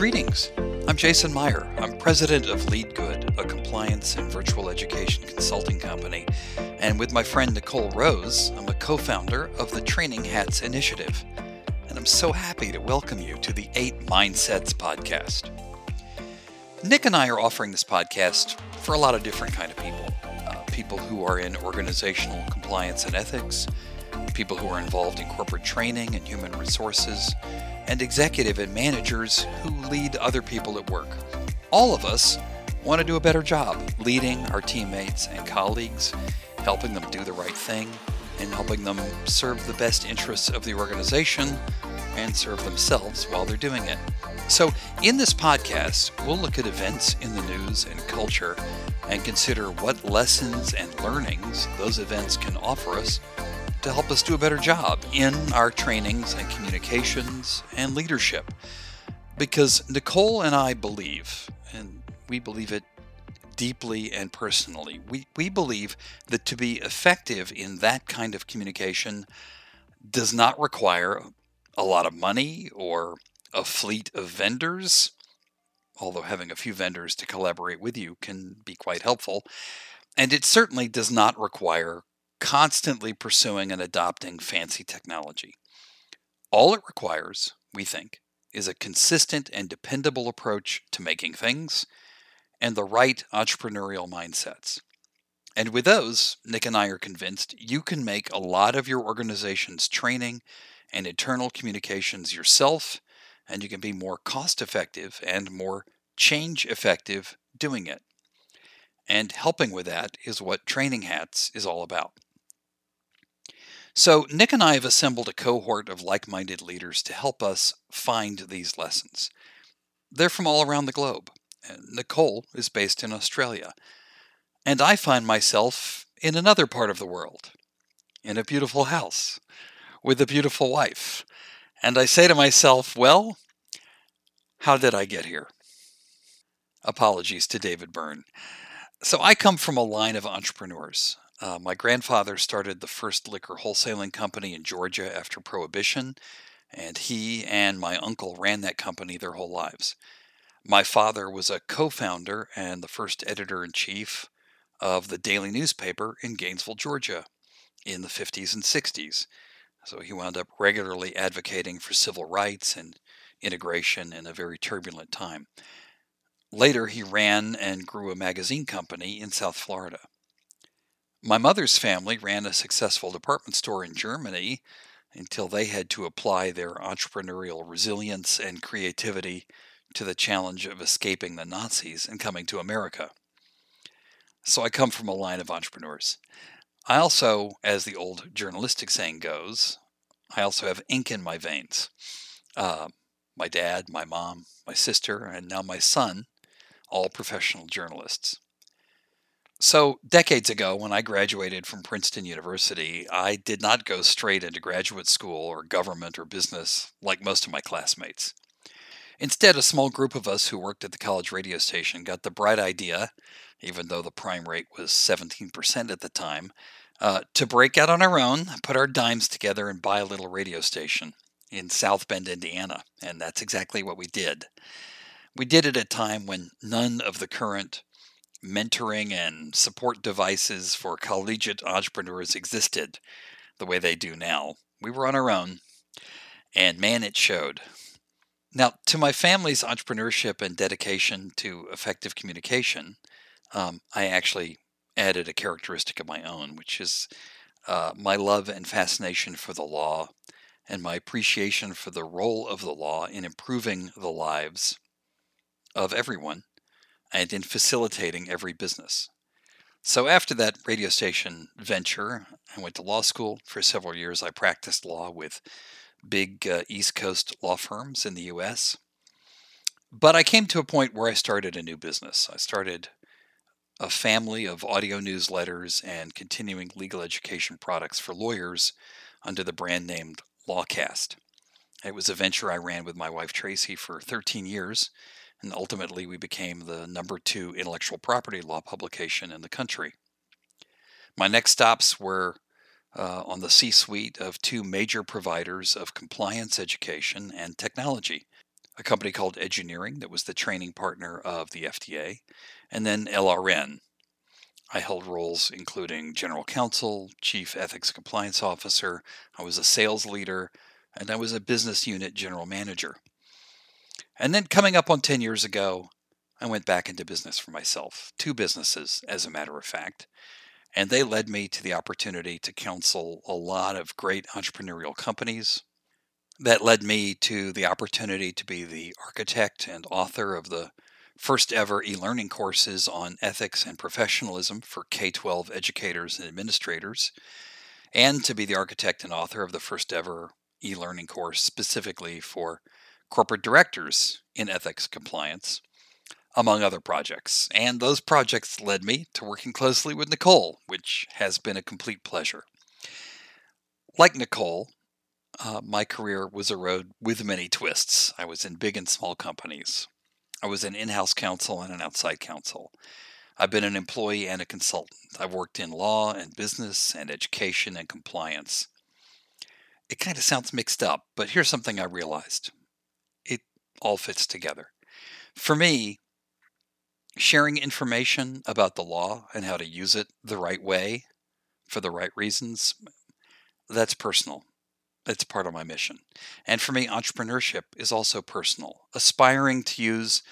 Greetings. I'm Jason Meyer. I'm president of LeadGood, a compliance and virtual education consulting company. And with my friend Nicole Rose, I'm a co founder of the Training Hats Initiative. And I'm so happy to welcome you to the Eight Mindsets podcast. Nick and I are offering this podcast for a lot of different kind of people. Uh, people who are in organizational compliance and ethics, people who are involved in corporate training and human resources, and executive and managers who lead other people at work. All of us want to do a better job leading our teammates and colleagues, helping them do the right thing, and helping them serve the best interests of the organization and serve themselves while they're doing it. So, in this podcast, we'll look at events in the news and culture and consider what lessons and learnings those events can offer us to help us do a better job in our trainings and communications and leadership. Because Nicole and I believe, and we believe it deeply and personally, we, we believe that to be effective in that kind of communication does not require a lot of money or a fleet of vendors, although having a few vendors to collaborate with you can be quite helpful. And it certainly does not require constantly pursuing and adopting fancy technology. All it requires, we think, is a consistent and dependable approach to making things and the right entrepreneurial mindsets. And with those, Nick and I are convinced you can make a lot of your organization's training and internal communications yourself, and you can be more cost effective and more change effective doing it. And helping with that is what Training Hats is all about. So, Nick and I have assembled a cohort of like minded leaders to help us find these lessons. They're from all around the globe. Nicole is based in Australia. And I find myself in another part of the world, in a beautiful house, with a beautiful wife. And I say to myself, well, how did I get here? Apologies to David Byrne. So I come from a line of entrepreneurs. Uh, my grandfather started the first liquor wholesaling company in Georgia after Prohibition, and he and my uncle ran that company their whole lives. My father was a co founder and the first editor in chief of the daily newspaper in Gainesville, Georgia in the 50s and 60s. So he wound up regularly advocating for civil rights and integration in a very turbulent time. Later, he ran and grew a magazine company in South Florida. My mother's family ran a successful department store in Germany until they had to apply their entrepreneurial resilience and creativity to the challenge of escaping the Nazis and coming to America. So I come from a line of entrepreneurs. I also, as the old journalistic saying goes, I also have ink in my veins. Uh, my dad, my mom, my sister, and now my son, all professional journalists. So, decades ago, when I graduated from Princeton University, I did not go straight into graduate school or government or business like most of my classmates. Instead, a small group of us who worked at the college radio station got the bright idea, even though the prime rate was 17% at the time, uh, to break out on our own, put our dimes together, and buy a little radio station in South Bend, Indiana. And that's exactly what we did. We did it at a time when none of the current mentoring and support devices for collegiate entrepreneurs existed the way they do now. We were on our own, and man, it showed. Now, to my family's entrepreneurship and dedication to effective communication, um, I actually added a characteristic of my own, which is uh, my love and fascination for the law and my appreciation for the role of the law in improving the lives of everyone and in facilitating every business. So, after that radio station venture, I went to law school. For several years, I practiced law with big uh, East Coast law firms in the US. But I came to a point where I started a new business. I started a family of audio newsletters and continuing legal education products for lawyers under the brand named Lawcast. It was a venture I ran with my wife Tracy for 13 years and ultimately we became the number two intellectual property law publication in the country. My next stops were uh, on the C suite of two major providers of compliance education and technology a company called EduNeering that was the training partner of the FDA, and then LRN. I held roles including general counsel, chief ethics compliance officer, I was a sales leader, and I was a business unit general manager. And then coming up on 10 years ago, I went back into business for myself, two businesses, as a matter of fact. And they led me to the opportunity to counsel a lot of great entrepreneurial companies. That led me to the opportunity to be the architect and author of the first ever e learning courses on ethics and professionalism for K 12 educators and administrators, and to be the architect and author of the first ever e learning course specifically for corporate directors in ethics compliance among other projects. And those projects led me to working closely with Nicole, which has been a complete pleasure. Like Nicole, uh, my career was a road with many twists. I was in big and small companies. I was an in house counsel and an outside counsel. I've been an employee and a consultant. I've worked in law and business and education and compliance. It kind of sounds mixed up, but here's something I realized all fits together. For me, sharing information about the law and how to use it the right way for the right reasons, that's personal. It's part of my mission. And for me, entrepreneurship is also personal. Aspiring to use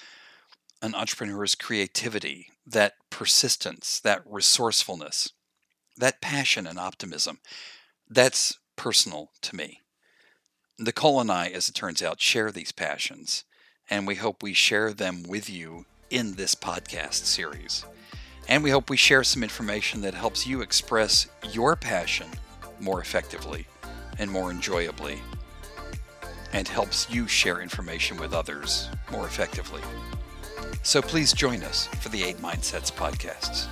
an entrepreneur's creativity, that persistence, that resourcefulness, that passion and optimism, that's personal to me. Nicole and I, as it turns out, share these passions, and we hope we share them with you in this podcast series. And we hope we share some information that helps you express your passion more effectively and more enjoyably, and helps you share information with others more effectively. So please join us for the Eight Mindsets podcasts.